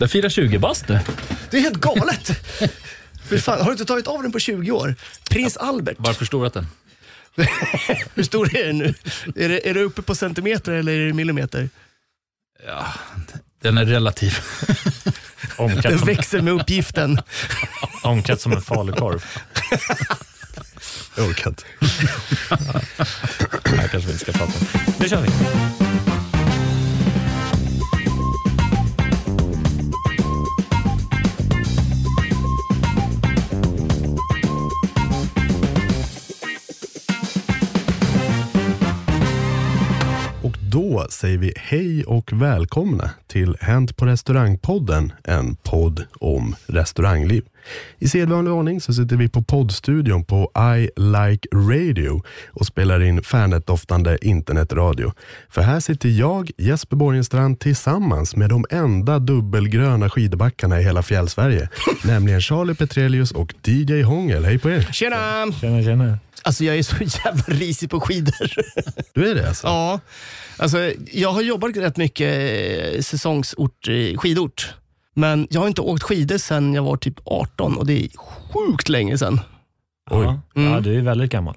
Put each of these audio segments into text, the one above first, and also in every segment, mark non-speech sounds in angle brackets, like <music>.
Det firar 20 bast nu. Det är helt galet. Fan, har du inte tagit av den på 20 år? Prins Albert. Varför förstorat den? <laughs> Hur stor är den nu? Är det, är det uppe på centimeter eller är det millimeter? Ja, den är relativ. Den Omklädd som, växer med uppgiften. omklädd som en falukorv. <laughs> Jag orkar inte. <laughs> Det här kanske vi inte ska prata om. Nu kör vi. Och då säger vi hej och välkomna till Hänt på restaurangpodden, en podd om restaurangliv. I sedvanlig ordning så sitter vi på poddstudion på I Like Radio och spelar in Fanet-doftande internetradio. För här sitter jag, Jesper Borgenstrand, tillsammans med de enda dubbelgröna skidbackarna i hela fjällsverige. <laughs> nämligen Charlie Petrelius och DJ Hångel. Hej på er! Tjena! Tjena, tjena. Alltså jag är så <laughs> jävla risig på skidor. Du är det alltså? Ja, alltså jag har jobbat rätt mycket eh, säsongsort, eh, skidort. Men jag har inte åkt skidor sedan jag var typ 18 och det är sjukt länge sedan. Ja, Mm. ja, du är väldigt gammal.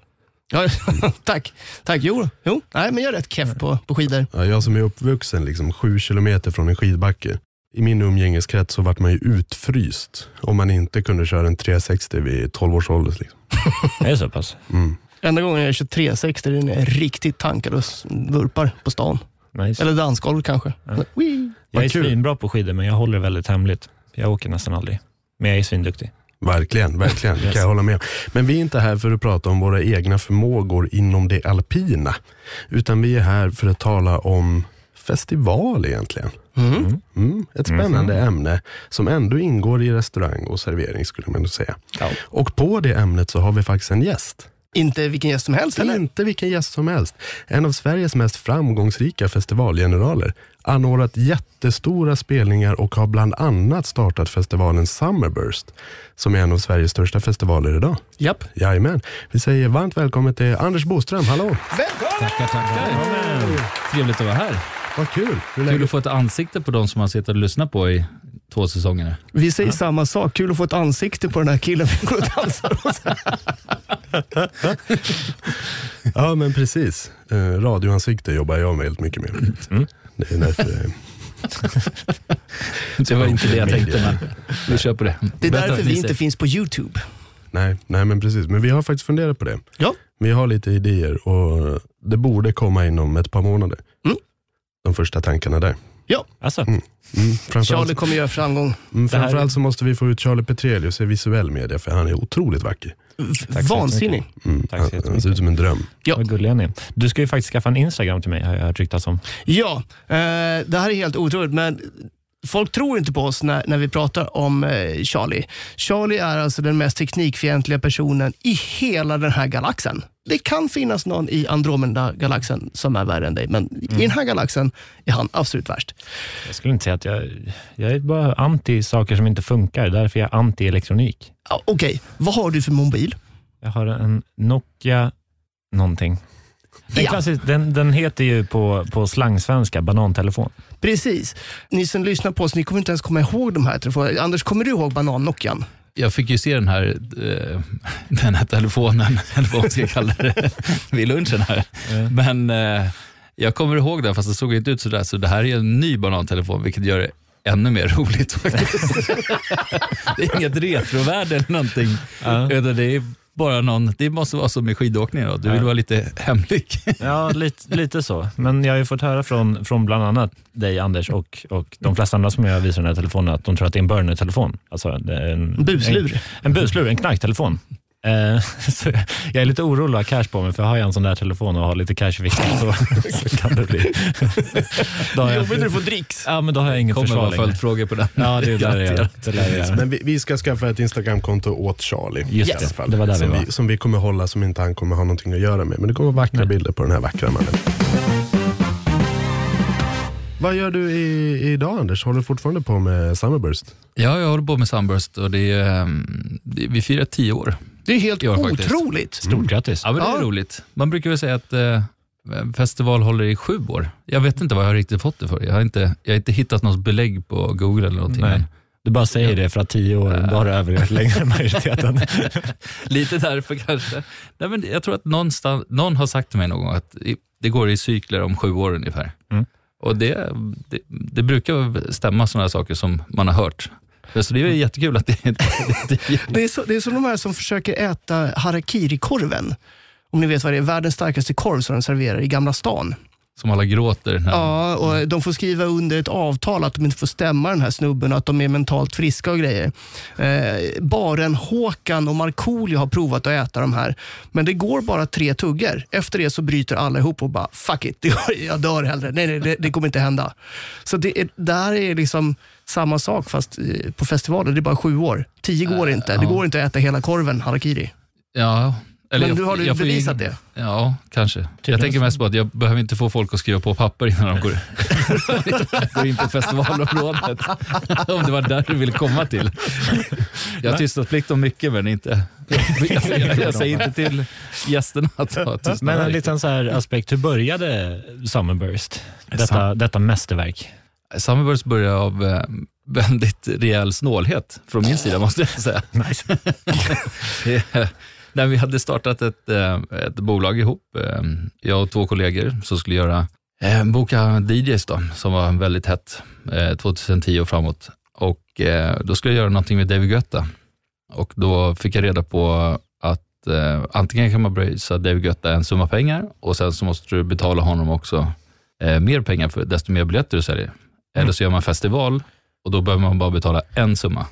Ja, <laughs> tack. Tack. Jo, jo. Nej, men jag är rätt keff på, på skidor. Ja, jag som är uppvuxen liksom sju kilometer från en skidbacke. I min umgängeskrets så vart man ju utfryst om man inte kunde köra en 360 vid 12 års ålder. Liksom. Det är så pass. Mm. Enda gången jag kör 360 är när jag är riktigt tankad och vurpar på stan. Nice. Eller dansgolv kanske. Ja. Wee. jag är kul. svinbra på skidor, men jag håller det väldigt hemligt. Jag åker nästan aldrig. Men jag är svinduktig. Verkligen, verkligen. Det Yes. kan jag hålla med om. Men vi är inte här för att prata om våra egna förmågor inom det alpina. Utan vi är här för att tala om festival egentligen. Mm. Mm, ett spännande ämne som ändå ingår i restaurang och servering skulle man nog säga. Ja. Och på det ämnet så har vi faktiskt en gäst. Inte vilken gäst som helst eller? Inte vilken gäst som helst. En av Sveriges mest framgångsrika festivalgeneraler. Anordnat jättestora spelningar och har bland annat startat festivalen Summerburst. Som är en av Sveriges största festivaler idag. Japp. Jajamän. Vi säger varmt välkommen till Anders Boström. Hallå! Tackar, tackar. Trevligt att vara här. Vad kul! Kul att få ett ansikte på de som har suttit och lyssnat på i två säsonger nu. Vi säger samma sak. Kul att få ett ansikte på den här killen vi går och dansar hos. <laughs> Ja men precis. Eh, radioansikte jobbar jag väldigt mycket med. Mm. Det är därför, Det var inte det jag tänkte, men vi kör på det. Det är därför vi inte finns på YouTube. nej, nej men precis. Men vi har faktiskt funderat på det. Ja. Vi har lite idéer och det borde komma inom ett par månader. Mm. de första tankarna där. Ja, Alltså, Mm, framförallt, Charlie kommer göra framgång. mm, framförallt så måste vi få ut Charlie Petrelius i visuell media, för han är otroligt vacker. Tack så Vansinnig. Mm, Tack så han, han ser ut som en dröm. Ja. vad gulliga ni är. Du ska ju faktiskt skaffa en Instagram till mig, har jag hört ryktas om. Ja, eh, det här är helt otroligt, men folk tror inte på oss när, när vi pratar om eh, Charlie. Charlie är alltså den mest teknikfientliga personen i hela den här galaxen. Det kan finnas någon i Andromeda-galaxen som är värre än dig, men i den här galaxen är han absolut värst. Jag skulle inte säga att jag, jag är bara anti saker som inte funkar. Därför är jag anti elektronik. Ja, Okej, vad har du för mobil? Jag har en Nokia någonting. Den, Ja. klassisk, den, den heter ju på, på slangsvenska banantelefon. Precis. Ni som lyssnar på oss, ni kommer inte ens komma ihåg de här telefonerna. Anders, kommer du ihåg banan-Nokian? Jag fick ju se den här, eh, den här telefonen, <laughs> eller vad man ska kalla det, <laughs> vid lunchen här. Men eh, jag kommer ihåg den, fast det såg inte ut sådär. Så det här är en ny banantelefon, vilket gör det ännu mer <laughs> roligt faktiskt. det är inget retrovärde eller någonting. Utan det är bara någon, det måste vara som med skidåkning då. Du vill vara lite hemlig. <laughs> Ja, lite, lite så. Men jag har ju fått höra från, från bland annat dig Anders och, och de flesta andra som jag visar den här telefonen att de tror att det är en burner-telefon. Alltså en, En buslur. En, en buslur, en knarktelefon. Eh, <laughs> så jag är lite orolig att ha cash på mig, för har jag en sån där telefon och har lite cash i fickan så, <laughs> så kan det bli... då har jag, Jobbigt när du får dricks. ja, men då har jag inget kommer försvar längre. följdfrågor på den. Ja, det är där det är. Det lär jag. Men vi, vi ska skaffa ett Instagramkonto åt Charlie. Just i alla det, fall, det var där vi som, var. vi, som vi kommer hålla, som inte han kommer ha någonting att göra med. Men det kommer vackra bilder på den här vackra mannen. Vad gör du i, idag Anders? Håller du fortfarande på med Summerburst? Ja, jag håller på med Sunburst och det är, ehm, det, vi firar tio år. Det är helt faktiskt. otroligt. Stort grattis. Ja, men det är Ja. roligt. Man brukar väl säga att eh, festival håller i sju år. Jag vet inte vad jag har riktigt fått det för. Jag har inte, jag har inte hittat något belägg på Google eller någonting. Nej. Du bara säger det för att tio år, då har du överlevt längre än majoriteten. <laughs> lite därför kanske. Nej, men jag tror att någonstans, någon har sagt till mig någon gång att det går i cykler om sju år ungefär. Mm. Och det, det, det brukar stämma sådana saker som man har hört. Så det är jättekul att <laughs> det, det, det, Det är, så, det är som de här som försöker äta harakiri-korven. Om ni vet vad det är, världens starkaste korv som de serverar i Gamla stan som alla gråter. När, Ja, och de får skriva under ett avtal att de inte får stämma den här snubben och att de är mentalt friska och grejer. Eh, Baren Håkan och Markoolio har provat att äta de här, men det går bara tre tuggor. Efter det så bryter alla ihop och bara, fuck it, <laughs> jag dör hellre. Nej, nej det, det kommer inte hända. Så det, är, det här är liksom samma sak fast eh, på festivaler. Det är bara sju år. Tio går inte. Det ja. går inte att äta hela korven harakiri. ja, eller Men jag- du har du får ju- bevisat det? Ja, kanske. jag tänker mest på att jag behöver inte få folk att skriva på papper innan de går, <laughs> går in på festivalområdet. Om det var där du ville komma till. Jag har tystnadsplikt om mycket, men inte, jag, jag, <laughs> jag säger inte till gästerna att ha Men en tystnadsplikt. liten så här aspekt, hur började Summerburst? Detta, detta mästerverk. Summerburst började av eh, väldigt rejäl snålhet från min sida, måste jag säga. Nice. <laughs> Det- <laughs> När vi hade startat ett, eh, ett bolag ihop, eh, jag och två kollegor som skulle göra eh, boka DJs då, som var väldigt hett, eh, 2010 och framåt. Och då skulle jag göra någonting med David Guetta. Och då fick jag reda på att eh, antingen kan man pröjsa David Guetta en summa pengar och sen så måste du betala honom också eh, mer pengar för desto mer biljetter du säljer. Eller så gör man festival och då behöver man bara betala en summa.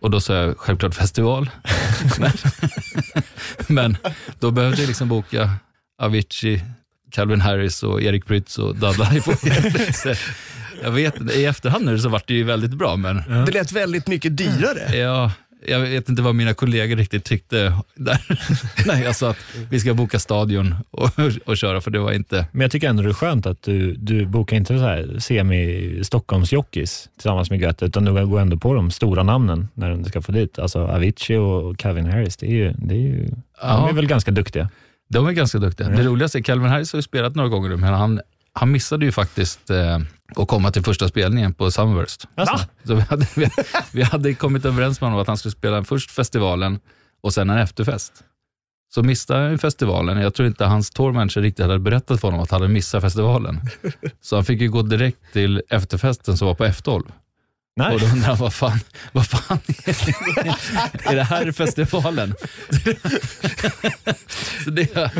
Och då sa jag självklart festival. <laughs> <laughs> <laughs> men, då behövde jag liksom boka Avicii, Calvin Harris och Erik Prytz och Dada <laughs> Så Jag vet i efterhand nu så vart det ju väldigt bra, men Det lät väldigt mycket dyrare. ja, jag vet inte vad mina kollegor riktigt tyckte där, <laughs> jag sa att vi ska boka stadion och, och köra, för det var inte... Men jag tycker ändå det är skönt att du, du bokar inte så här semi-Stockholms-jockeys tillsammans med Göte, utan du går ändå på de stora namnen när du ska få dit. Alltså Avicii och Calvin Harris, det är ju, det är ju, de Ja. är väl ganska duktiga. De är ganska duktiga. Det roligaste är Calvin Harris har ju spelat några gånger nu, men han, han missade ju faktiskt eh, att komma till första spelningen på Summerburst. Alltså, Så vi hade, vi, vi hade kommit överens med honom att han skulle spela först festivalen och sen en efterfest. Så missade han festivalen. Jag tror inte hans tourmanager riktigt hade berättat för honom att han hade missat festivalen. Så han fick ju gå direkt till efterfesten som var på F12. Nej. Och då undrar han, vad fan, vad fan är, det? är det här festivalen? så det,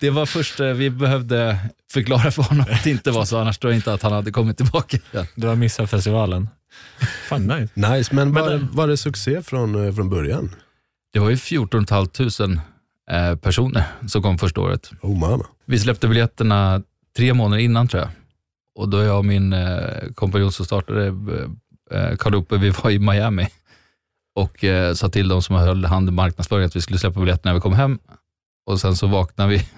det var först eh, vi behövde förklara för honom att det inte var så, annars tror jag inte att han hade kommit tillbaka. Du har missat festivalen. Fan nice. Nice, men var, var det succé från, eh, från början? Det var ju 14 500 eh, personer som kom första året. Oh mamma. Vi släppte biljetterna tre månader innan tror jag. Och då jag och min kompanjon som startade eh, Karl Ope, vi var i Miami och eh, sa till de som höll hand i marknadsföringen att vi skulle släppa biljetterna när vi kom hem. Och sen så vaknade vi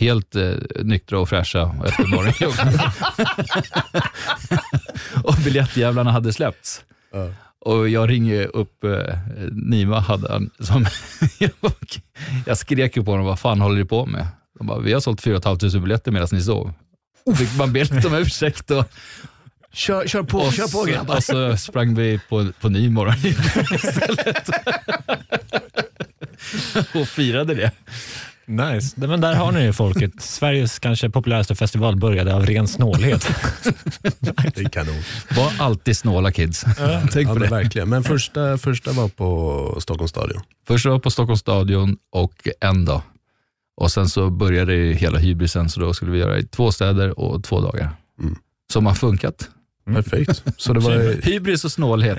helt eh, nyktra och fräscha efter morgonjobb. <laughs> och biljettjävlarna hade släppts. Ja. Och jag ringer upp eh, Nima, hade han, som <laughs> jag skrek ju på honom, vad fan håller du på med? De bara, vi har sålt 4 500 biljetter medan ni sov. Fick man be lite om ursäkt och, Kör, kör på, och, kör på så, grabbar. och så sprang vi på, på ny morgon <laughs> istället. <laughs> och firade det. Nice. Men där har ni ju folket. Sveriges kanske populäraste festival började av ren snålhet. <laughs> Det är kanon. Var alltid snåla kids. Tänk Ja, på men det. verkligen. Men första, första var på Stockholms stadion. Först var på Stockholms stadion och en dag. Och sen så började hela hybrisen, så då skulle vi göra i två städer och två dagar. Mm. Som har funkat. Perfekt. Så det var Hybris och snålhet.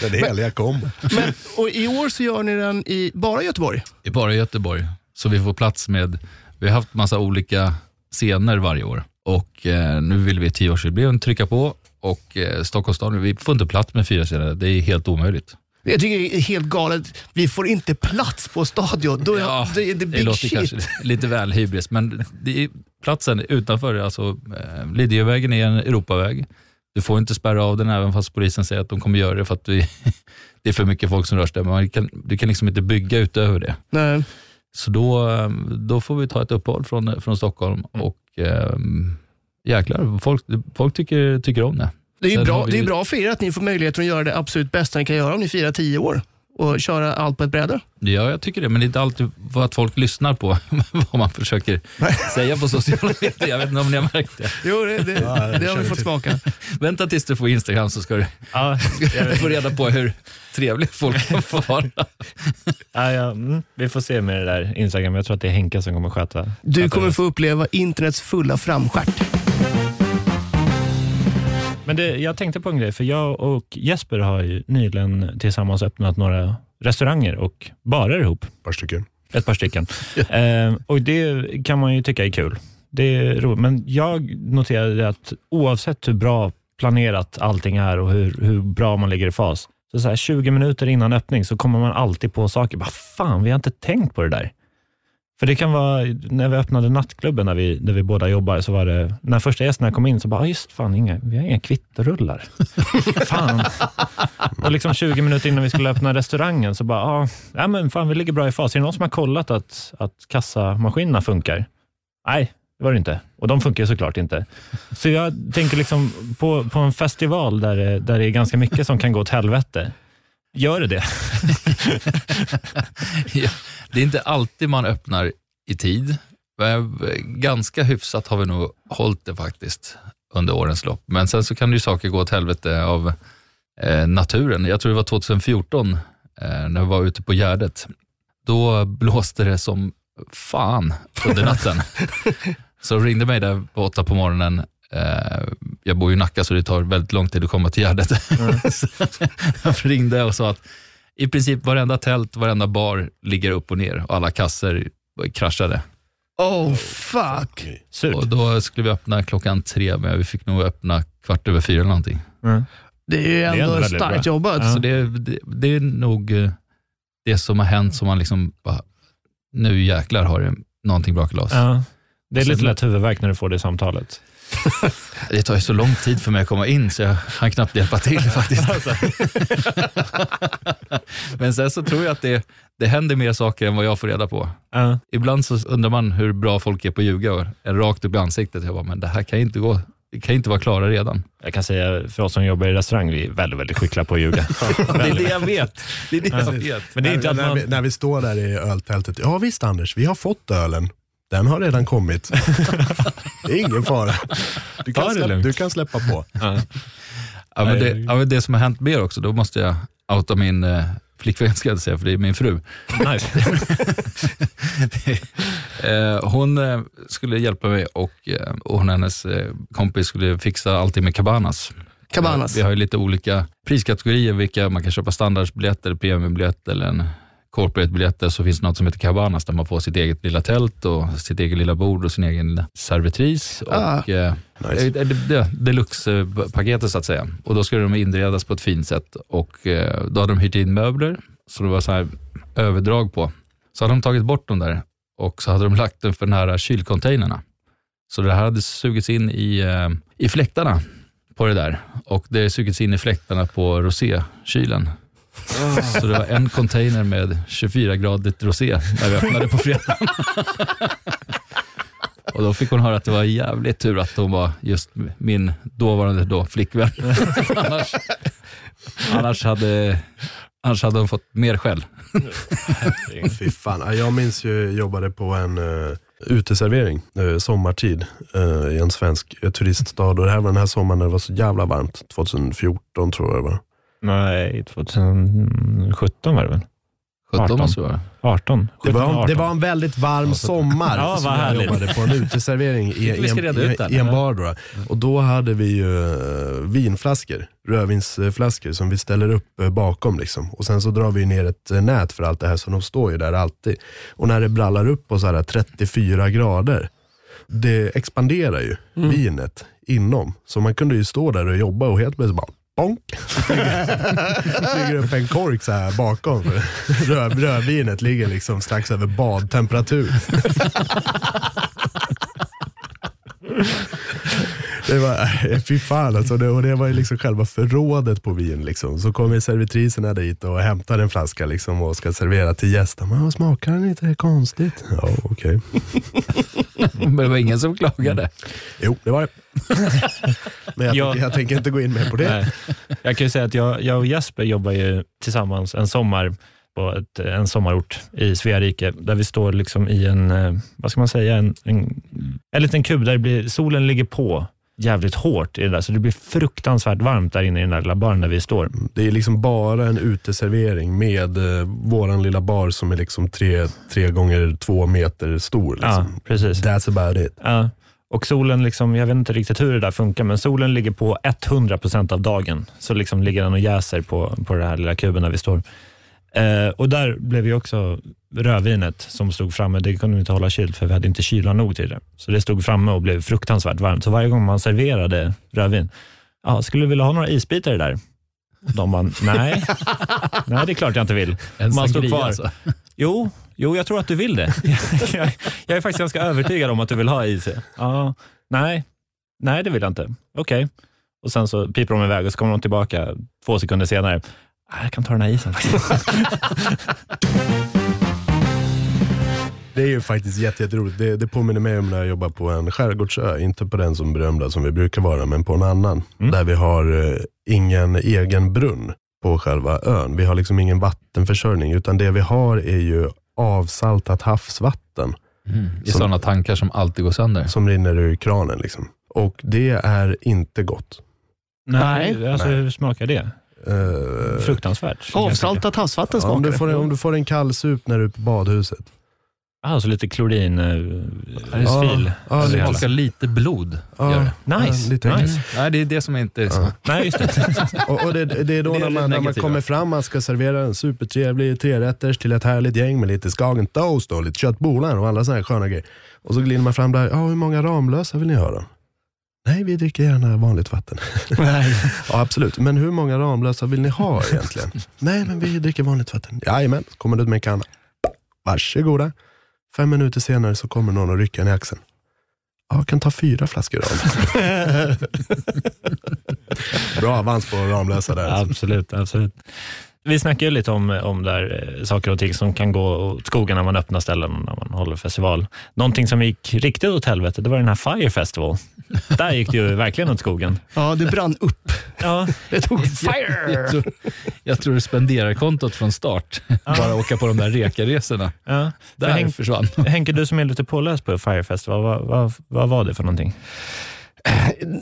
den heliga kombo. Men, och I år så gör ni den i bara Göteborg. Är bara i Göteborg. Så vi får plats med, vi har haft massa olika scener varje år. Och eh, nu vill vi i tioårsjubileum trycka på. Och eh, Stockholms stadion, vi får inte plats med fyra scener. Det är helt omöjligt. Jag tycker det är helt galet. Vi får inte plats på stadion. Då är Ja, det, är det Det låter shit. kanske <laughs> lite väl hybris, men är platsen utanför, alltså eh, Lidingövägen är en Europaväg. Du får inte spärra av den även fast polisen säger att de kommer göra det för att vi, <laughs> det är för mycket folk som rör sig där. Men kan, du kan liksom inte bygga utöver det. Nej. Så då, eh, då får vi ta ett uppehåll från, från Stockholm och eh, jäklar, folk, folk tycker, tycker om det. Det är ju Sen bra, har vi det är ju- bra för er att ni får möjlighet att göra det absolut bästa ni kan göra om ni firar tio år och köra allt på ett bräde. Ja, jag tycker det, men det är inte alltid för att folk lyssnar på <laughs> vad man försöker säga på sociala <laughs> medier. Jag vet inte om ni har märkt det. Jo, det, det, Ja, det det har känner vi fått till. smaka. <laughs> Vänta tills du får Instagram så ska du, Ja, få reda på hur trevliga folk kan vara. ja, ja, mm, vi får se med det där Instagram. Jag tror att det är Henke som kommer sköta. Du sköta kommer det. få uppleva internets fulla framstjärt. Men det, jag tänkte på en grej, för jag och Jesper har ju nyligen tillsammans öppnat några restauranger och barer ihop. Ett par stycken. Ett par stycken. <laughs> eh, och Det kan man ju tycka är kul. Det är roligt. Men jag noterade att oavsett hur bra planerat allting är och hur, hur bra man ligger i fas, så, så här 20 minuter innan öppning så kommer man alltid på saker. Bara, Fan, vi har inte tänkt på det där. För det kan vara, när vi öppnade nattklubben där vi, där vi båda jobbar, så var det, när första gästerna kom in så bara, "Ah, just fan, inga, vi har inga kvittorullar. <laughs> fan. Och liksom 20 minuter innan vi skulle öppna restaurangen så bara, "Ah, ja men fan vi ligger bra i fas. Är det någon som har kollat att, att kassamaskinerna funkar? Nej, det var det inte. Och de funkar ju såklart inte. Så jag tänker liksom på, på en festival där, det- där det är ganska mycket som kan gå åt helvete. Gör det det? <laughs> Ja, det är inte alltid man öppnar i tid. Men Ganska hyfsat har vi nog hållit det faktiskt under årens lopp. Men sen så kan ju saker gå åt helvete av eh, naturen. Jag tror det var 2014 eh, när vi var ute på Gärdet. Då blåste det som fan under natten. <laughs> så ringde mig där på åtta på morgonen. Eh, jag bor ju i Nacka så det tar väldigt lång tid att komma till Gärdet. Så <laughs> jag ringde och sa att i princip varenda tält, varenda bar ligger upp och ner och alla kasser kraschade. Oh fuck. Surt. Och då skulle vi öppna klockan tre, men vi fick nog öppna kvart över fyra eller någonting. Mm. Det är ju är ändå ändå starkt jobbat. Ja. Så det, det, det är nog eh, det som har hänt som man liksom bara, nu jäklar har det någonting bra kalas. Ja. Det är lite lätt huvudvärk när du får det samtalet. <laughs> Det tar ju så lång tid för mig att komma in så jag kan knappt hjälpa till <laughs> faktiskt. <laughs> Men sen så tror jag att det, det händer mer saker än vad jag får reda på. Ja. Ibland så undrar man hur bra folk är på att ljuga och en rakt upp i ansiktet. Jag bara, men det här kan ju inte gå. Vi kan inte vara klara redan. Jag kan säga för oss som jobbar i restaurang, vi är väldigt, väldigt skickliga på att ljuga. <laughs> Det är det jag vet. Det är det jag vet. Men det är inte när, att när, man... vi, när vi står där i öltältet. Ja visst Anders, vi har fått ölen. Den har redan kommit. det är ingen fara. Du kan, släppa, du kan släppa på. Ja. Ja, men det, ja, men det som har hänt mer också, då måste jag outa min eh, flickvän, ska jag säga, för det är min fru. Nice. <laughs> Eh, hon eh, skulle hjälpa mig och, eh, och hon och hennes eh, kompis skulle fixa allting med Cabanas. Cabanas. Vi har ju lite olika priskategorier, vilka man kan köpa standardbiljetter, premiumbiljett eller en corporate-biljetter. Så finns det något som heter Cabanas där man får sitt eget lilla tält och sitt eget lilla bord och sin egen servitris. Ah. Och, eh, Nice. eh, Deluxe-paketet så att säga. Och då skulle de inredas på ett fint sätt och eh, då hade de hyrt in möbler så det var så här överdrag på. Så hade de tagit bort dem där och så hade de lagt den för nära kylcontainrarna. Så det här hade sugits in i, eh, i fläktarna på det där och det sugits in i fläktarna på rosékylen. Så det var en container med 24-gradigt rosé när vi öppnade på fredagen. Och då fick hon höra att det var jävligt tur att hon var just min dåvarande då flickvän. annars, annars, hade, annars hade hon fått mer skäll. Fy fan. Jag minns ju, jag jobbade på en uh, uteservering uh, sommartid uh, i en svensk turiststad. Och det här var den här sommaren när det var så jävla varmt. 2014 tror jag det var. Nej, 2017 var det väl? 17 18. måste det vara. 18? Det 17, var, 18. det var en väldigt varm sommar <laughs> Ja, som jag jobbade på en uteservering i, i, en, i, i en bar. Då. Och då hade vi ju eh, vinflaskor, rödvinsflaskor som vi ställer upp eh, bakom. Liksom. Och Sen så drar vi ner ett eh, nät för allt det här så de står ju där alltid. Och när det brallar upp på så här 34 grader, det expanderar ju vinet inom. Så man kunde ju stå där och jobba och helt plötsligt bara bonk. Flyger upp en kork så här bakom. Röd, rödvinet ligger liksom strax över badtemperatur. Det var, <laughs> fy fan alltså, det, och det var ju liksom själva förrådet på vin. Liksom. Så kommer servitriserna dit och hämtar en flaska liksom, och ska servera till gästen. Men, smakar den inte konstigt? Ja, okej. <laughs> Men det var ingen som klagade. Jo, det var det. <laughs> Men jag, Ja. tänker- jag tänker inte gå in mer på det. Nej. Jag kan ju säga att jag, jag och Jesper jobbar ju tillsammans en sommar på ett, en sommarort i Svea rike, där vi står liksom i en, eh, vad ska man säga, en, en, en liten kub där blir, solen ligger på jävligt hårt i det där, så det blir fruktansvärt varmt där inne i den där lilla baren där vi står. Det är liksom bara en uteservering med eh, våran lilla bar som är liksom tre, tre gånger två meter stor. Ja, Liksom. precis. That's about it. Ja. Och solen, liksom, jag vet inte riktigt hur det där funkar, men solen ligger på 100% av dagen. Så liksom ligger den och jäser på, på den här lilla kuben där vi står. Eh, och där blev ju också rödvinet som stod framme, det kunde vi inte hålla kylt för vi hade inte kyla nog till det. Så det stod framme och blev fruktansvärt varmt. Så varje gång man serverade rödvin, ja, skulle du vilja ha några isbitar där? De bara, nej. <laughs> nej, det är klart jag inte vill. En Man stod kvar. alltså. <laughs> Jo, jo, jag tror att du vill det. <laughs> jag, jag är faktiskt ganska övertygad om att du vill ha is. Ja, nej, nej, det vill jag inte. Okej. Och sen så piper de iväg och så kommer de tillbaka två sekunder senare. "Ah, Jag kan ta den här isen. <laughs> Det är ju faktiskt jätte- jätteroligt. Det, det påminner mig om när jag jobbar på en skärgårdsö. Inte på den som berömda som vi brukar vara, men på en annan. Där vi har eh, ingen egen brunn på själva ön. Vi har liksom ingen vattenförsörjning, utan det vi har är ju avsaltat havsvatten Mm. I Som- sådana tankar som alltid går sönder. som rinner ur kranen. Liksom. Och det är inte gott. nej, alltså Nej. hur smakar det? Eh, Fruktansvärt. Avsaltat havsvatten ja, om, smakar du får, det. om du får en kallsup när du är på badhuset. Ah, så lite klorin, eh, Ja, fil. ja, hela. Smakar lite blod. Ja, Gör det. Nice, lite nice. Nej, det är det som inte är så. Nej, just det. <laughs> Och, och det, det är då Det är när, det man, när man kommer fram, man ska servera en supertrevlig trerätters till ett härligt gäng med lite skagen toast och lite köttbullar och alla sådana här sköna grejer. Och så glider man fram där, ja hur många Ramlösa vill ni ha då? Nej, vi dricker gärna vanligt vatten. Nej. <laughs> Ja, absolut. Men hur många Ramlösa vill ni ha egentligen? Nej, men vi dricker vanligt vatten. Jajamän, kommer du med en kanna. Varsågoda. Fem minuter senare så kommer någon och rycker en i axeln. Ja, jag kan ta fyra flaskor Ram. <laughs> Bra avans på Ramlösa där. Absolut, absolut. Vi snackade ju lite om, om där, eh, saker och ting som kan gå åt skogen när man öppnar ställen och när man håller festival. Någonting som gick riktigt åt helvete, det var den här Fire Festival. Där gick det ju verkligen åt skogen. <laughs> Ja, det brann upp. Ja, <laughs> Det tog <laughs> Jag fire. tror, jag tror det spenderar kontot från start. Bara åka på de där rekaresorna. ja. Där Henk, försvann. Henke, du som är lite påläst på Fire Festival, vad, vad, vad var det för någonting?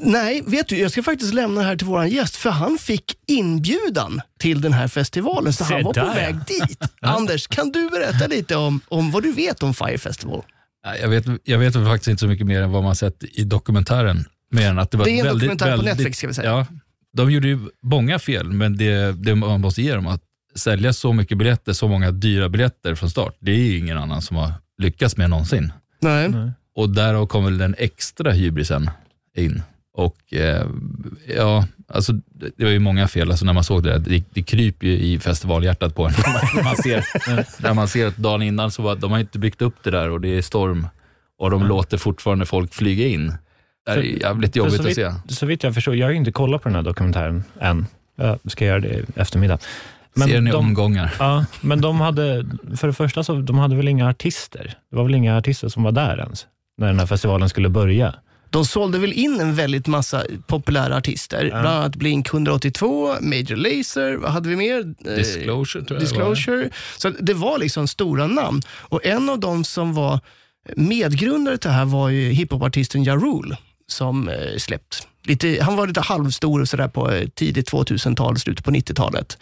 Nej, vet du, jag ska faktiskt lämna det här till vår gäst, för han fick inbjudan till den här festivalen, så Se han var på där, väg dit. <laughs> Anders, kan du berätta lite om, om vad du vet om Fire Festival? Nej, Jag vet, jag vet väl faktiskt inte så mycket mer än vad man sett i dokumentären. Mer än att det, var Det är en väldigt, dokumentär på väldigt, Netflix, ska vi säga. Ja, de gjorde ju många fel, men det, det man måste ge dem, att sälja så mycket biljetter, så många dyra biljetter från start, det är ingen annan som har lyckats med någonsin. Nej. Och därav kom väl den extra hybrisen in. Och eh, ja, alltså det var ju många fel. Alltså när man såg det, där, det, det kryper ju i festivalhjärtat på en. <laughs> när, man ser, när man ser att dagen innan så var de har inte byggt upp det där och det är storm och de låter fortfarande folk flyga in. Det är jävligt För jobbigt så att vitt, se. Så vitt jag förstår, jag har ju inte kollat på den här dokumentären än. Jag ska göra det i eftermiddag. Ser den i de, omgångar. Ja, men de hade, för det första så de hade väl inga artister. Det var väl inga artister som var där ens, när den här festivalen skulle börja. De sålde väl in en väldigt massa populära artister. Bland annat Blink 182, Major Lazer, vad hade vi mer? Eh, Disclosure tror jag Disclosure. Så det var liksom stora namn. Och en av de som var medgrundare till det här var ju hiphopartisten Ja Rule som eh, släppt. Lite, han var lite halvstor och sådär på eh, tidigt 2000-tal, slutet på 90-talet.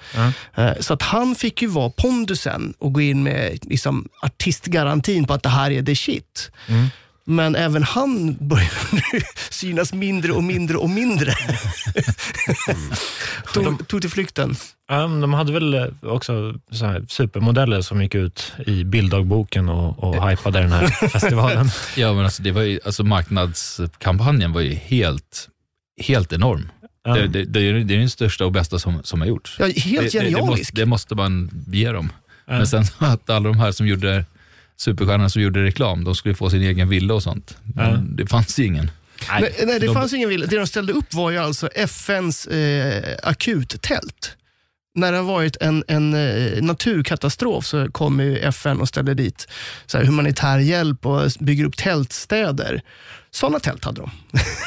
Eh, Så att han fick ju vara pondusen och gå in med liksom, artistgarantin på att det här är the shit. Men även han började <laughs> synas mindre och mindre och mindre. tog, tog till flykten. Ja, men de hade väl eh, också så här supermodeller som gick ut i bilddagboken och, och hypade den här <laughs> festivalen. Ja, men alltså, det var ju, alltså marknadskampanjen var ju helt, helt enorm. Ja. Det, det, det, är, det är den största och bästa som, som har gjorts. Ja, helt det, det, det, måste, genialisk. det måste man ge dem. Men sen att alla de här som gjorde, superstjärnorna som gjorde reklam, de skulle få sin egen villa och sånt. Men det fanns ju ingen. Nej, nej, det de- fanns ingen vilja. Det de ställde upp var ju alltså FNs eh, akuttält. När det har varit en, en eh, naturkatastrof så kommer ju FN och ställer dit så här, humanitär hjälp och bygger upp tältstäder. Sådana tält hade de.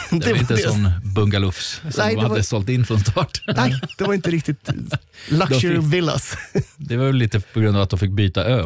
<laughs> Det var inte deras- sån bungalows som Nej, de det hade var- sålt in från start. <laughs> Nej, det var inte riktigt luxury <laughs> De fick- villas. Det var väl lite på grund av att de fick byta ö.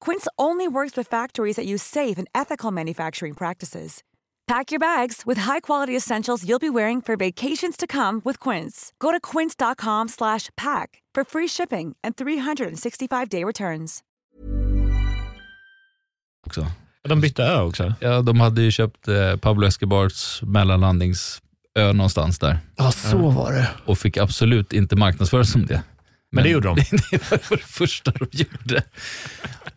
Quince only works with factories that use safe and ethical manufacturing practices. Pack your bags with high-quality essentials you'll be wearing for vacations to come with Quince. Go to quince.com slash pack for free shipping and 365-day returns. Också. De bytte ö också. Ja, de hade ju köpt eh, Pablo Escobars mellanlandningsö någonstans där Ja, så var det. och fick absolut inte marknadsföra som det. Men det gjorde de. <laughs> det var det första de gjorde.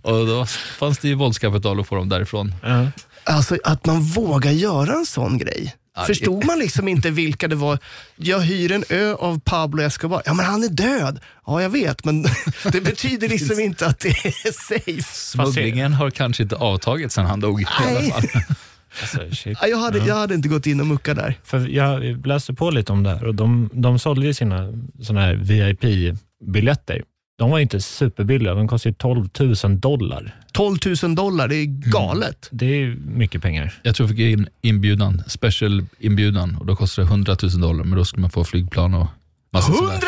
Och då fanns det ju våldskapital att få dem därifrån. Ja. Alltså att man vågar göra en sån grej. Förstod man liksom inte vilka det var? Jag hyr en ö av Pablo Escobar. Ja, men han är död. Ja, jag vet, men <laughs> det betyder liksom inte att det är safe. Smugglingen har kanske inte avtagit sedan han dog i alla Nej. fall. <laughs> Alltså, Jag hade, jag hade inte gått in och muckat där. För jag läste på lite om det här och de, de sålde ju sina såna här VIP-biljetter. De var inte superbilliga, de kostade ju 12 000 dollar. 12 000 dollar, det är galet. Det är mycket pengar. Jag tror jag fick in inbjudan, special inbjudan och då kostade det 100 000 dollar men då skulle man få flygplan och massa sådär. 100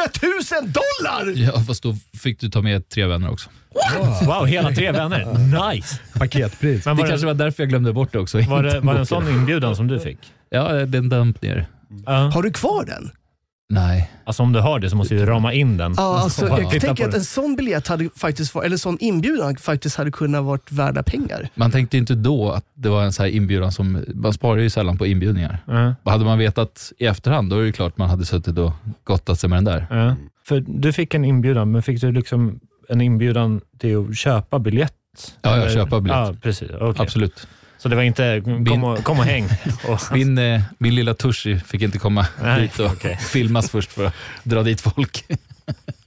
000 dollar! Ja, fast då fick du ta med tre vänner också. Wow, hela tre vänner. Nice! Paketpris. Men Det var, kanske det, var därför jag glömde bort det också. var, det, var det en sån inbjudan som du fick? Ja, den damp ner. Ja. Har du kvar den? Nej. Alltså om du har det så måste du rama in den. Ja, alltså, jag titta tänker att en sån biljett hade faktiskt eller sån inbjudan faktiskt hade kunnat varit värda pengar. Man tänkte inte då att det var en så här inbjudan som, man sparar ju sällan på inbjudningar. Ja, Hade man vetat i efterhand, då är det klart man hade suttit och gottat sig med den där. ja. För du fick en inbjudan, men fick du liksom en inbjudan till att köpa biljett? Ja, jag köpa biljett. Ja, precis. Okej. Absolut. Så det var inte kom och, kom och häng? <laughs> Och, Min, eh, min lilla Tushi fick inte komma Nej, dit och okej. filmas först för att dra dit folk. <laughs>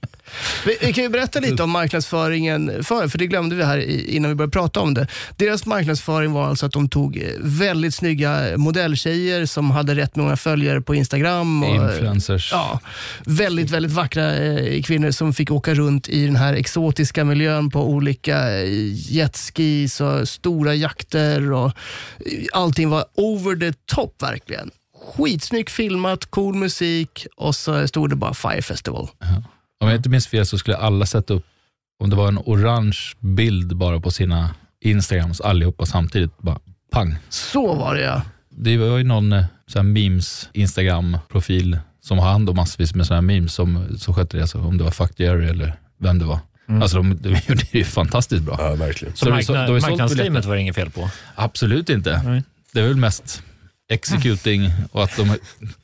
Vi, vi kan ju berätta lite om marknadsföringen för för det glömde vi här innan vi började prata om det. Deras marknadsföring var alltså att de tog eh, väldigt snygga modelltjejer som hade rätt många följare på Instagram. Och, Influencers. Ja, väldigt, väldigt vackra eh, kvinnor som fick åka runt i den här exotiska miljön på olika eh, jetskis och stora jakter. Och, allting var over the top verkligen. Skitsnyggt filmat, cool musik och så stod det bara Fire Festival. Om jag inte minns fel så skulle alla sätta upp, om det var en orange bild bara på sina Instagrams allihopa samtidigt, bara pang. Så var det ja. Det var ju någon eh, så här memes Instagram-profil som har hand om massvis med sådana här memes som, som skötte det, alltså, om det var Fuck Jerry eller vem det var. Alltså de, de <laughs> gjorde det ju fantastiskt bra. Ja, verkligen. så Så markna, marknadsteamet biljetter. var det inget fel på? Absolut inte. Nej. Det är väl mest executing och att de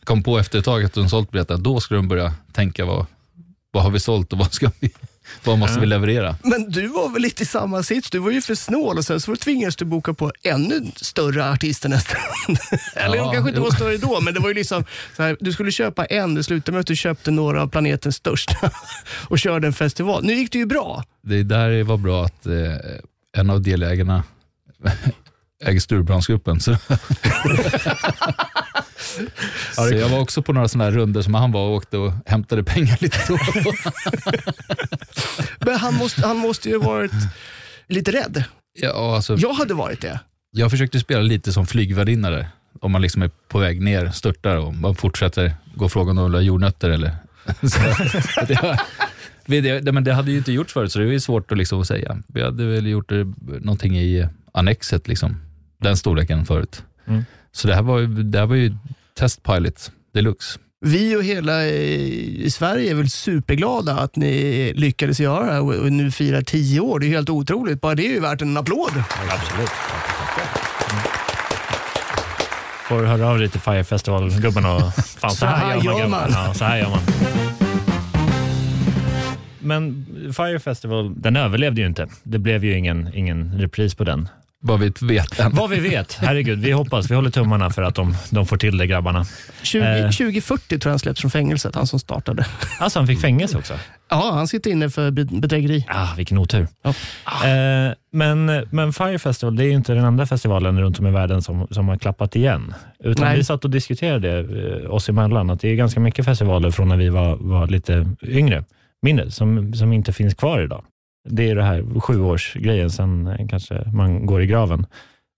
kom på efter ett tag att de sålt biljetten. Då skulle de börja tänka vad, vad har vi sålt och vad, ska vi, vad måste vi leverera? Men du var väl lite i samma sits. Du var ju för snål och sen så tvingades du boka på ännu större artister nästan. <laughs> Eller Ja, de kanske inte jo. var större då, men det var ju liksom så här, du skulle köpa en, det slutade med att du köpte några av planetens största <laughs> och körde en festival. Nu gick det ju bra. Det där var bra att eh, en av delägarna <laughs> äger Stureplansgruppen. Så. jag var också på några sådana här runder som han var och åkte och hämtade pengar lite då. <laughs> Men han måste, han måste ju ha varit lite rädd. ja, alltså, Jag hade varit det. Jag försökte spela lite som flygvärdinna där. Om man liksom är på väg ner, störtar och man fortsätter gå och fråga om de vill ha jordnötter eller... <laughs> Så, det, var, det, men det hade ju inte gjorts förut så det ju svårt att liksom säga. Vi hade väl gjort någonting i annexet, liksom, den storleken förut. Mm. Så det här var ju, det här var ju testpilot deluxe. Vi och hela i Sverige är väl superglada att ni lyckades göra det här och nu firar tio år. Det är helt otroligt. Bara det är ju värt en applåd. Absolut. Får höra av dig till Fire Festival-gubben och fan, så här gör man. gubben. Ja, så här gör man. Men Fire Festival, den överlevde ju inte. Det blev ju ingen, ingen repris på den. Vad vi vet än. Vad vi vet, herregud. Vi hoppas, vi håller tummarna för att de, de får till det grabbarna. 20, Eh. 2040 tror jag han släpps från fängelset, han som startade. Alltså han fick fängelse också? Ja, han sitter inne för be- bedrägeri. Ah, vilken otur. Ja. Eh, men, men Fire Festival, det är ju inte den enda festivalen runt om i världen som, som har klappat igen. Utan Nej. vi satt och diskuterade eh, oss emellan att det är ganska mycket festivaler från när vi var, var lite yngre, mindre, som, som inte finns kvar idag. Det är det här sjuårsgrejen, sen eh, kanske man går i graven.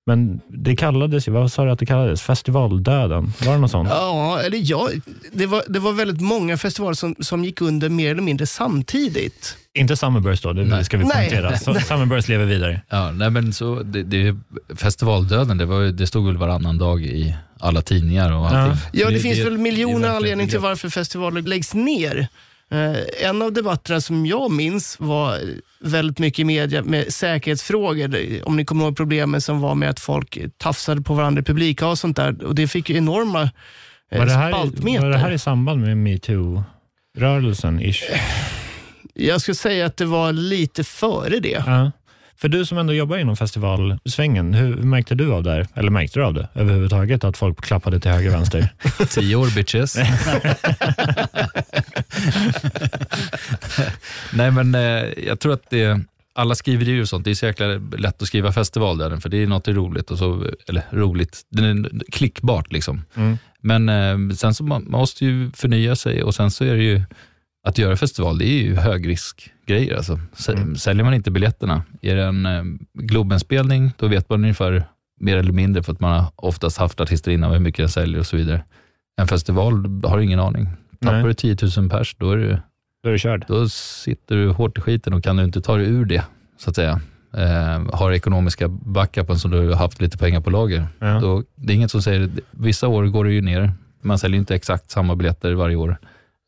Men det kallades ju, vad sa du att det kallades? Festivaldöden? Var det något sånt? Ja, eller ja, det var, det var väldigt många festivaler som, som gick under mer eller mindre samtidigt. Inte Summerburst då, det Nej. ska vi Nej. poängtera. <laughs> Summerburst lever vidare. Ja, nej men så, det, det, festivaldöden, det, var, det stod väl varannan dag i alla tidningar och allting. Ja, det, det finns det- väl miljoner anledningar till varför festivaler läggs ner. Eh, en av debatterna som jag minns var väldigt mycket i media med säkerhetsfrågor. Om ni kommer ihåg problemen som var med att folk tafsade på varandra i publikhav och sånt där. Och det fick ju enorma eh, Var det, här, spaltmeter. var det här i samband med metoo-rörelsen? Jag skulle säga att det var lite före det. Ja. För du som ändå jobbar inom festivalsvängen, hur märkte du av det här? Eller märkte du av det överhuvudtaget? Att folk klappade till höger och vänster? <laughs> Tio år bitches. <laughs> Nej men eh, jag tror att det, alla skriverier och sånt, det är så jäkla lätt att skriva festival där, för det är något roligt. Och så, eller roligt, det är klickbart liksom. Mm. Men eh, sen så man, man måste ju förnya sig och sen så är det ju, att göra festival, det är ju högriskgrejer. Alltså. S- Säljer man inte biljetterna, är det en eh, Globenspelning, då vet man ungefär mer eller mindre, för att man har oftast haft artister innan, hur mycket den säljer och så vidare. En festival har du ingen aning. Tappar Nej. du 10 000 pers, då är du Då är du körd. då sitter du hårt i skiten och kan du inte ta dig ur det, så att säga. Eh, har ekonomiska backupen som du har haft lite pengar på lager. Ja. Då, det är inget som säger, vissa år går det ju ner, man säljer inte exakt samma biljetter varje år.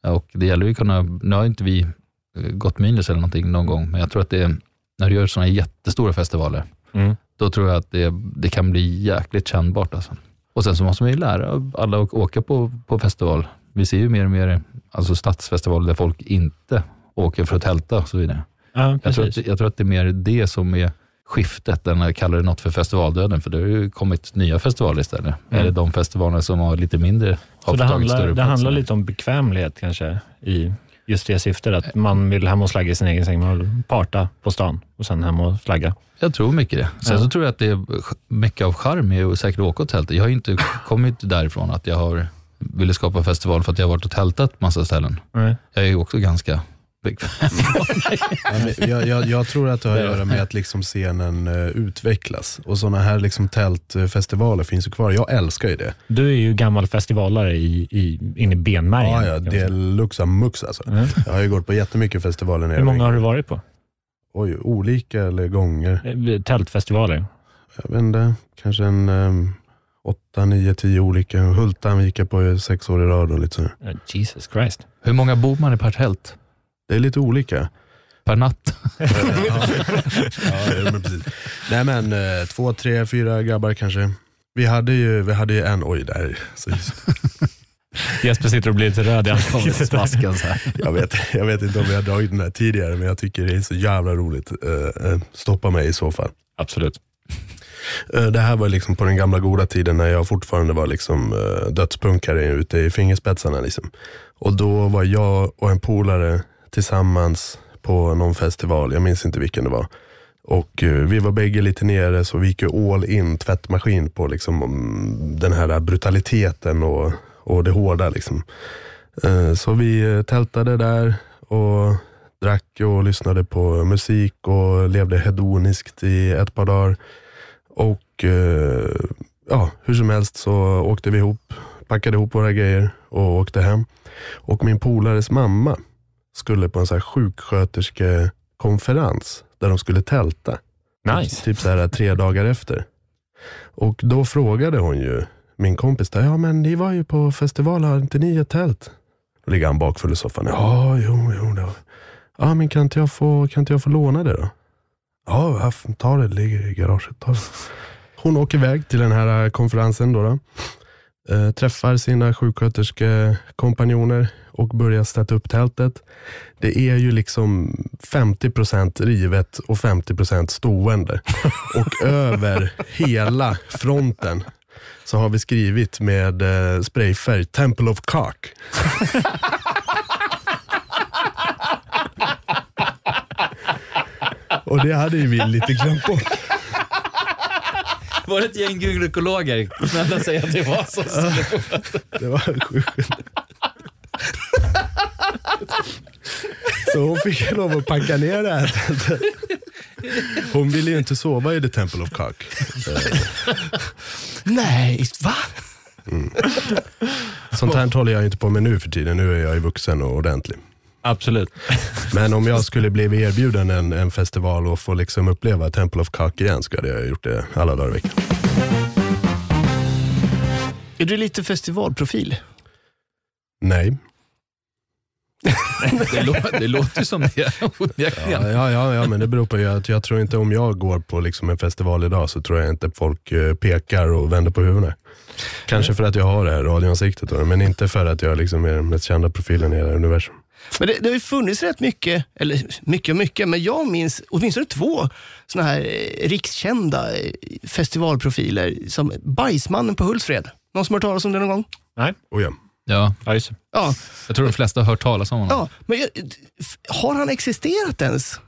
Och det gäller ju att kunna, nu har inte vi gått minus eller någonting någon gång, men jag tror att det är, när du gör sådana jättestora festivaler, Mm. då tror jag att det, det kan bli jäkligt kännbart. Alltså. Och sen så måste man ju lära alla att åka på, på festival. Vi ser ju mer och mer alltså stadsfestivaler där folk inte åker för att tälta och så vidare. Ja, Jag tror, att, jag tror att det är mer det som är skiftet än att kalla det något för festivaldöden, för det har ju kommit nya festivaler istället. Mm. Eller de festivaler som har lite mindre, har Så det handlar, det handlar lite om bekvämlighet kanske i just det syftet, att man vill hem och flagga i sin egen säng, man vill parta på stan och sen hem och flagga. Jag tror mycket det. Sen Ja. så tror jag att det är mycket av charm i att säkert åka och tälta. Jag har inte kommit därifrån att jag har ville skapa festival för att jag har varit och tältat massa ställen. Nej. Jag är ju också ganska bekväm. <laughs> Ja, jag, jag, jag tror att det har att göra med att liksom scenen eh, utvecklas. Och sådana här liksom tältfestivaler finns ju kvar. Jag älskar ju det. Du är ju gammal festivalare i, i, in i benmärgen. Ja, ja, deluxe mux alltså. Ja. Jag har ju gått på jättemycket festivaler nere Hur många har du varit på? Oj, olika eller gånger. Eh, Tältfestivaler? Jag vet inte, kanske en um, åtta, nio, tio olika. Hultan gick jag på sex år i rad och lite sådär. Eh, Jesus Christ. Hur många bor man i per tält? Det är lite olika. Per natt? <laughs> ja, ja, men precis. Nej men eh, två, tre, fyra grabbar kanske. Vi hade ju, vi hade ju en, oj där. Så just, Jesper sitter och blir lite röd i ansiktet. <laughs> Jag, vet, jag vet inte om vi har dragit den här tidigare men jag tycker det är så jävla roligt. Eh, eh, stoppa mig i så fall. Absolut. Det här var liksom på den gamla goda tiden när jag fortfarande var liksom uh, dödspunkare ute i fingerspetsarna. Liksom. Och då var jag och en polare tillsammans på någon festival, jag minns inte vilken det var. Och eh, vi var bägge lite nere så vi gick ju all in tvättmaskin på liksom, den här brutaliteten och, och det hårda. Liksom. Eh, så vi eh, tältade där och drack och lyssnade på musik och levde hedoniskt i ett par dagar. Och ja, hur som helst så åkte vi ihop, packade ihop våra grejer och åkte hem. Och min polares mamma skulle på en så här sjuksköterskekonferens där de skulle tälta. Nice. Typ så här tre dagar efter. Och då frågade hon ju min kompis där, ja men ni var ju på festival, har inte ni ett tält? Då ligger han bakfull i soffan. Ja, jo, jo. Var. Ja, men kan inte, jag få, kan inte jag få låna det då? Ja, ta det, det ligger i garaget. Ta det. Hon åker iväg till den här konferensen. Då, då. Eh, träffar sina sjuksköterskekompanjoner och börjar sätta upp tältet. Det är ju liksom 50% rivet och 50% stående. <laughs> Och över hela fronten så har vi skrivit med eh, sprayfärg Temple of Cock. <laughs> Och det hade ju vi lite glömt bort. <laughs> Var det ett gäng gynekologer? Snälla säg att det var så. Det var sjukt. Så hon fick ju lov att packa ner det här tältet. Hon ville ju inte sova i The Temple of Cock. <laughs> Nej, va? Sånt här håller jag inte på med nu för tiden. Nu är jag ju vuxen och ordentlig. Absolut. Men om jag skulle bli erbjuden en, en festival och få liksom uppleva Temple of Cock igen så hade jag gjort det alla dagar i veckan. Är du lite festivalprofil? Nej. <laughs> det, lå- det låter som det. onekligen. Ja, ja, ja, ja, men det beror på att jag tror inte om jag går på liksom en festival idag så tror jag inte folk eh, pekar och vänder på huvudet. Kanske för att jag har det här radioansiktet, men inte för att jag liksom är den mest kända profilen i hela universum. Men det, det har ju funnits rätt mycket, eller mycket och mycket, men jag minns åtminstone två såna här eh, rikskända eh, festivalprofiler. Som Bajsmannen på Hultsfred. Någon som har hört talas om det någon gång? Nej. Oh ja. Ja, Ja, just det. Ja, jag tror de flesta har hört talas om honom. ja men jag, har han existerat ens?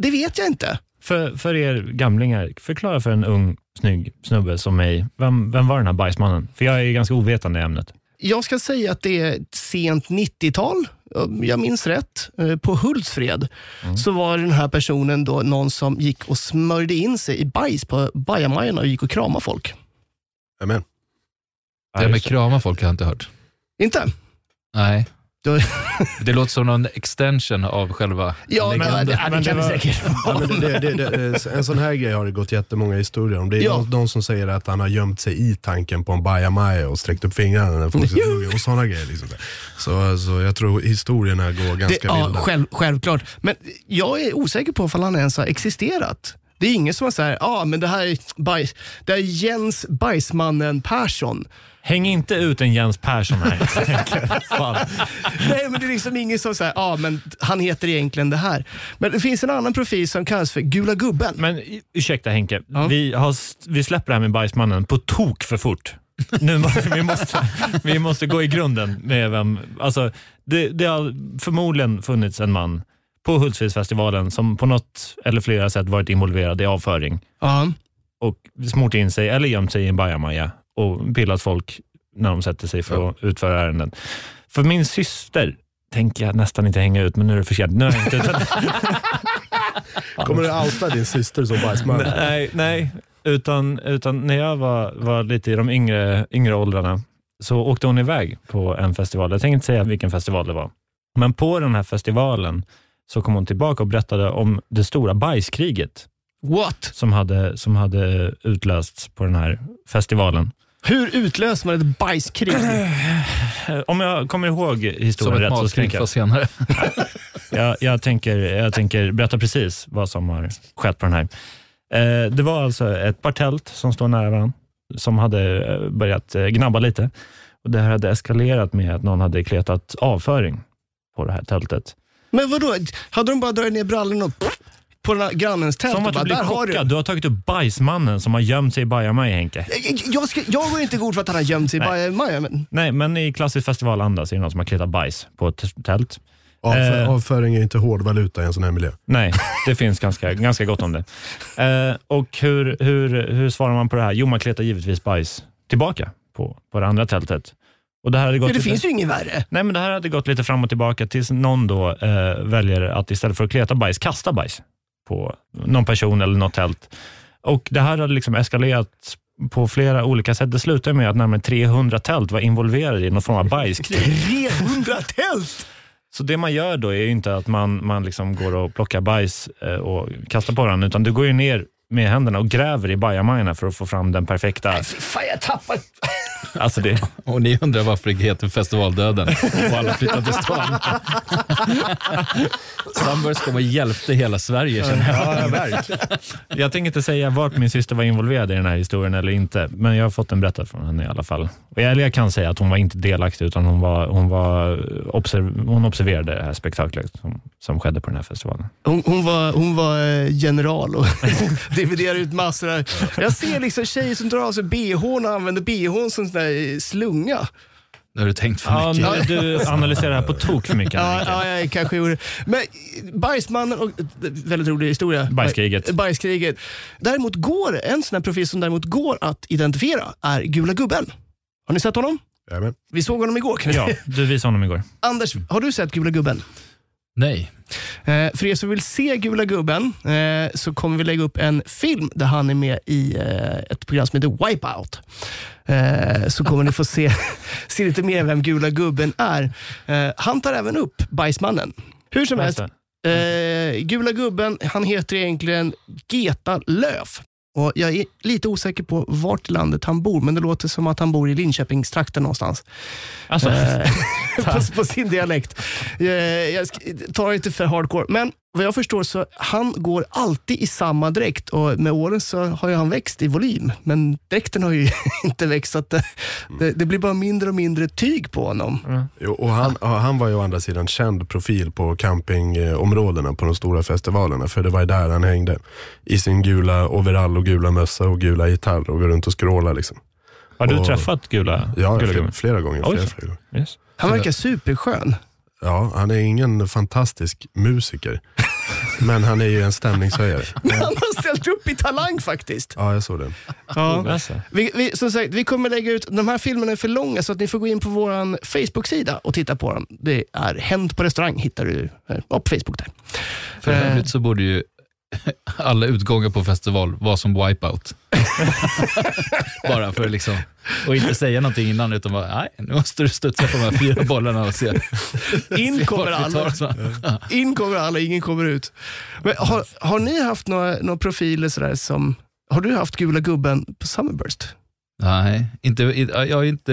Det vet jag inte. För, för er gamlingar, förklara för en ung snygg snubbe som mig, vem, vem var den här bajsmannen? För jag är ju ganska ovetande i ämnet. Jag ska säga att det är sent 90-tal, om jag minns rätt. Eh, På Hultsfred så var den här personen då någon som gick och smörjde in sig i bajs på bajamajorna och gick och kramade folk. Amen. Det med krama folk har jag inte hört. Inte? Nej. Då, Det låter som någon extension av själva ja, men, det, Men det kan det säkert Ja, men det, det, det, en sån här grej har det gått jättemånga historier om. Det är Ja. någon, någon som säger att han har gömt sig i tanken på en bajamaja och sträckt upp fingrarna när folk och sådana grejer. Liksom. Så, så jag tror historierna går Det, ganska ja, vilda. själv, självklart. Men jag är osäker på om han ens har existerat. Det är ingen som har sagt, ja ah, men det här är, bajs, det är Jens Bajsmannen Persson. Häng inte ut en Jens Persson här. Nej, men det är liksom ingen som säger, ja ah, men han heter egentligen det här. Men det finns en annan profil som kallas för Gula Gubben. Men ursäkta Henke, Ja. vi, har, vi släpper det här med bajsmannen på tok för fort. Nu, <laughs> vi, måste, vi måste gå i grunden med vem... Alltså, det, det har förmodligen funnits en man på Hultsfredsfestivalen som på något eller flera sätt varit involverad i avföring Ja. och smort in sig eller gömt sig i en bajamaja och pillat folk när de sätter sig för att utföra ärenden. För min syster tänker jag nästan inte hänga ut, men nu är det för sent. Nu har jag inte, utan, <laughs> Kommer du outa din syster som bajsman? Nej, nej. Utan, utan när jag var, var lite i de yngre, yngre åldrarna så åkte hon iväg på en festival. Jag tänker inte säga vilken festival det var. Men på den här festivalen så kom hon tillbaka och berättade om det stora bajskriget What? som hade, som hade utlösts på den här festivalen. Hur utlöser man ett bajskrig? Eh, Om jag kommer ihåg historien rätt så tänker jag, senare. <laughs> jag, jag, tänker, jag tänker berätta precis vad som har skett på den här. Eh, det var alltså ett par tält som står nära varandra som hade eh, börjat eh, gnabba lite. Och det här hade eskalerat med att någon hade kletat avföring på det här tältet. Men vadå, hade de bara dragit ner brallorna och på grannens tält? Som att du bara, blir där har du. chockad. Du har tagit upp bajsmannen som har gömt sig i bajamaja, Henke. Jag, jag, ska, jag går inte god för att han har gömt sig i bajamaja, men Nej, men i klassisk festivalanda så är det någon som har kletat bajs på ett tält. Avför, Eh. Avföring är inte hårdvaluta i en sån här miljö. Nej, det finns ganska, ganska gott om det. Eh, och hur, hur, hur svarar man på det här? Jo, man kletar givetvis bajs tillbaka på, på det andra tältet. Och det här hade gått det lite, finns ju inget värre. Nej, men det här hade gått lite fram och tillbaka tills någon då eh, väljer att istället för att kleta bajs, kasta bajs på någon person eller något tält. Och Det här hade liksom eskalerat på flera olika sätt. Det slutade med att närmare 300 tält var involverade i någon form av bajskrig. 300 tält! Så det man gör då är ju inte att man, man liksom går och plockar bajs eh, och kastar på varandra, utan du går ju ner med händerna och gräver i bajamajorna för att få fram den perfekta... Fy fan, jag tappar... Alltså det, <laughs> Och ni undrar varför det heter festivaldöden och alla flyttar till stan. Sunburst kom och hjälpte hela Sverige känner jag. <laughs> jag tänker inte säga vart min syster var involverad i den här historien eller inte, men jag har fått den berättad från henne i alla fall. Och jag, kan säga att hon var inte delaktig, utan hon, var, hon, var observ, hon observerade det här spektaklet som, som skedde på den här festivalen. Hon, hon, var, hon var eh, general och <laughs> dividerade ut massor. Av, jag ser liksom tjejer som drar av sig bh och använder bh som sån slunga. Nu har du tänkt för Ja, mycket. nu, du analyserar det här på tok för mycket. Ja, ja, jag kanske gjorde. Men Bajsmannen, och, väldigt rolig historia. Bajskriget. Bajskriget. Däremot går, en sån här profil som däremot går att identifiera är Gula Gubben. Har ni sett honom? Jajamän. Vi såg honom igår. kan Ja, du visade honom igår. <laughs> Anders, har du sett Gula Gubben? Nej. Eh, för er som vill se Gula Gubben eh, så kommer vi lägga upp en film där han är med i eh, ett program som heter Wipeout. Eh, så kommer ni få se, <laughs> se lite mer vem Gula Gubben är. Eh, han tar även upp Bajsmannen. Hur som helst, Just eh, Gula Gubben, han heter egentligen Geta Löf. Och jag är lite osäker på vart i landet han bor, men det låter som att han bor i Linköpingstrakten någonstans. Alltså, Eh, <laughs> på, på sin dialekt. Jag tar inte för hardcore, men vad jag förstår så han går alltid i samma dräkt och med åren så har ju han växt i volym, men dräkten har ju <laughs> inte växt så att det, det, det blir bara mindre och mindre tyg på honom. Jo, och han, han var ju å andra sidan känd profil på campingområdena på de stora festivalerna, för det var ju där han hängde. I sin gula overall och gula mössa och gula gitarr och går runt och skrålar. Liksom. Har du Och- träffat gula, Ja, gula flera, flera gånger. Flera, flera gånger. Yes. Han verkar superskön. Ja, han är ingen fantastisk musiker, <laughs> men han är ju en stämningshöjare. Men <laughs> han har ställt upp i Talang faktiskt. Ja, jag såg det. Ja. Vi, vi, som sagt, vi kommer lägga ut, de här filmerna är för långa så att ni får gå in på vår Facebook-sida och titta på dem. Det är Hänt på restaurang, hittar du på Facebook där. För Eh, övrigt så borde ju <laughs> alla utgångar på festival vara som wipeout. <laughs> bara för liksom, och inte säga någonting innan utan bara, nej, nu måste du studsa på de här fyra bollarna och se. <laughs> In se kommer alla. In kommer alla, ingen kommer ut. Men har, har ni haft några, några profiler sådär som, har du haft gula gubben på Summerburst? Nej, inte, jag, inte,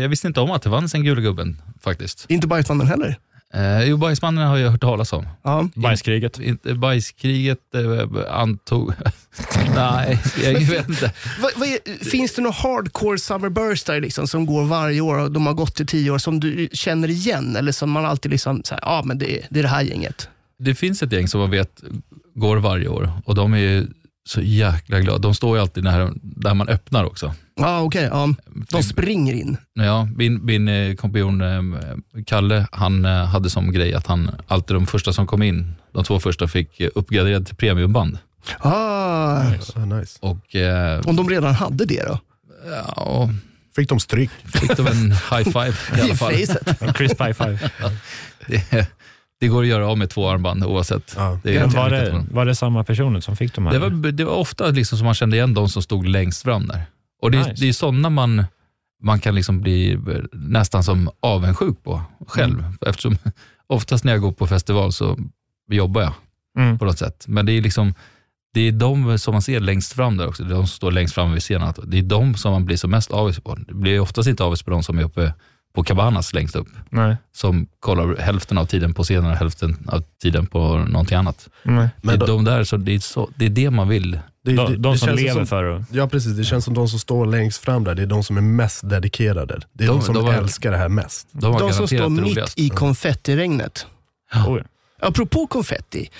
jag visste inte om att det fanns en gula gubben faktiskt. Inte Bajsmannen heller? Eh, jo, bajsmannen har jag hört talas om. Ja. Bajskriget. Inte, bajskriget eh, antog... <laughs> Nej, jag vet inte. Vad, vad är, finns det några hardcore Summerburstare liksom, som går varje år och de har gått i tio år som du känner igen? Eller som man alltid liksom, så här, ja men det, det är det här gänget. Det finns ett gäng som man vet går varje år och de är ju så jäkla glada. De står ju alltid där, där man öppnar också. Ja okej, ja. de springer in. Ja, min, min eh, kompanjon eh, Kalle, han eh, hade som grej att han alltid de första som kom in, de två första fick uppgraderad till premiumband. Ah, Ja, nice. Och, eh, om de redan hade det då? ja, Fick de stryk? fick de en high five i alla fall. <laughs> En crisp high five. <laughs> Det, det går att göra av med två armband oavsett. Ja. Det, var, det, var det samma personer som fick de här? det, var, det var ofta liksom som man kände igen de som stod längst fram där. Och det, Nice. det är sådana man, man kan liksom bli eh, nästan som avundsjuk på själv. Eftersom <laughs> oftast när jag går på festival så jobbar jag Mm. på något sätt. Men det är liksom det är de som man ser längst fram där också, det är de som står längst fram vid scenen. Det är de som man blir som mest avis på. Det blir oftast inte avis på de som är uppe på Cabanas längst upp, Nej. som kollar hälften av tiden på scenen och hälften av tiden på någonting annat. Nej. Men det, är då- de där, så det, är så, det är det man vill. Det, De, det- de det som lever som, för att... Ja, precis. Det känns som de som står längst fram där, det är de som är mest dedikerade. Det är de, De- som de var- älskar det här mest. De, De som står det mitt i konfettiregnet. Oj. Apropå konfetti.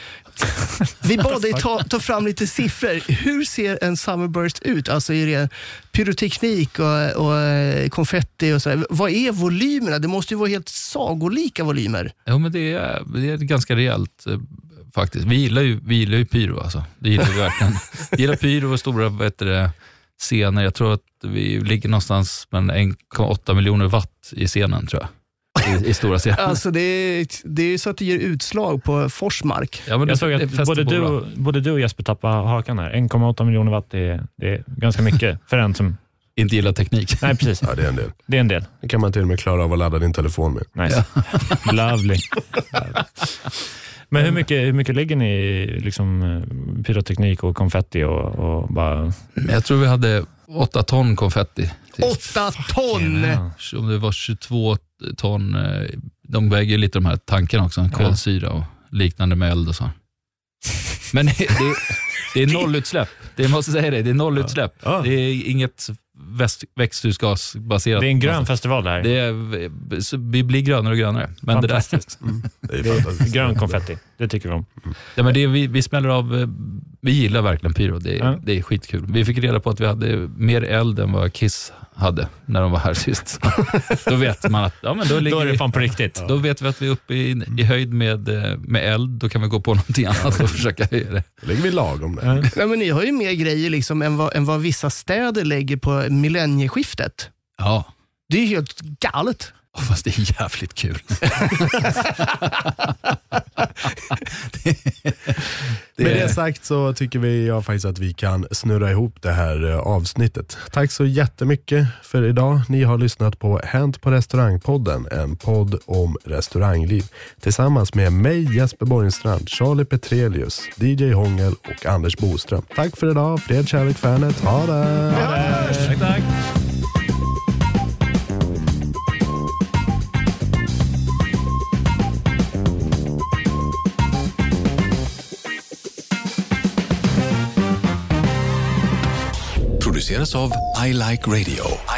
Vi <laughs> bad dig ta, ta fram lite siffror. Hur ser en Summerburst ut? Alltså i ren pyroteknik och, och eh, konfetti och så. här. Vad är volymerna? Det måste ju vara helt sagolika volymer. Ja, men det är, det är ganska rejält eh, faktiskt. Vi gillar ju, vi gillar ju pyro alltså. Det gillar vi <laughs> verkligen. Vi gillar pyro och stora det, scener. Jag tror att vi ligger någonstans med 1,8 miljoner watt i scenen tror jag. I, i stora scenen. Alltså det, är, det är så att det ger utslag på Forsmark. Ja, men Jag såg att både du, och- både du och Jesper tappade hakan här. 1,8 miljoner watt, det är, det är ganska mycket <laughs> för en som... Inte gillar teknik. Nej, precis. Ja, det är en del. Det är en del. Det kan man till och med klara av att ladda din telefon med. Nice. Lovely. <laughs> Men hur mycket, hur mycket ligger ni i liksom, eh, pyroteknik och konfetti och, och bara... Jag tror vi hade 8 ton konfetti. Åtta ton! Ja. Om det var 22 ton. eh, De väger lite de här tankarna också, kolsyra och liknande med eld och så. Men det, det, det är nollutsläpp. Det måste säga det, det är nollutsläpp. Ja. Det är inget väst, växthusgasbaserat. Det är en grön festival det här. Det är, så vi blir grönare och grönare. Men det där, Fantastiskt. Det är Det är grön konfetti. Det tycker vi om. ja, men det, är- vi, vi smäller av, eh, vi gillar verkligen pyro. Det, är- Ja. det är skitkul. Vi fick reda på att vi hade mer eld än vad Kiss hade när de var här sist. <laughs> då vet man att ja, men då, ligger Då är det fan på riktigt. Då vet vi att vi är uppe i, i höjd med, eh, med eld. Då kan vi gå på någonting annat och försöka höja det. Då ligger vi lagom där. Ja, men ni har ju mer grejer liksom än, vad, än vad vissa städer lägger på millennieskiftet. Ja, Det är ju helt galet. Oh, fast det är jävligt kul. <laughs> det, Med det sagt så tycker vi ja, faktiskt att vi kan snurra ihop det här eh, avsnittet. Tack så jättemycket för idag. Ni har lyssnat på Hänt på restaurangpodden, en podd om restaurangliv. Tillsammans med mig Jesper Borgenstrand, Charlie Petrelius, DJ Hångel och Anders Boström. Tack för idag. Fred, kärlek, fanet. Ha det! Tack, tack. Presenteras av I Like Radio. I like radio.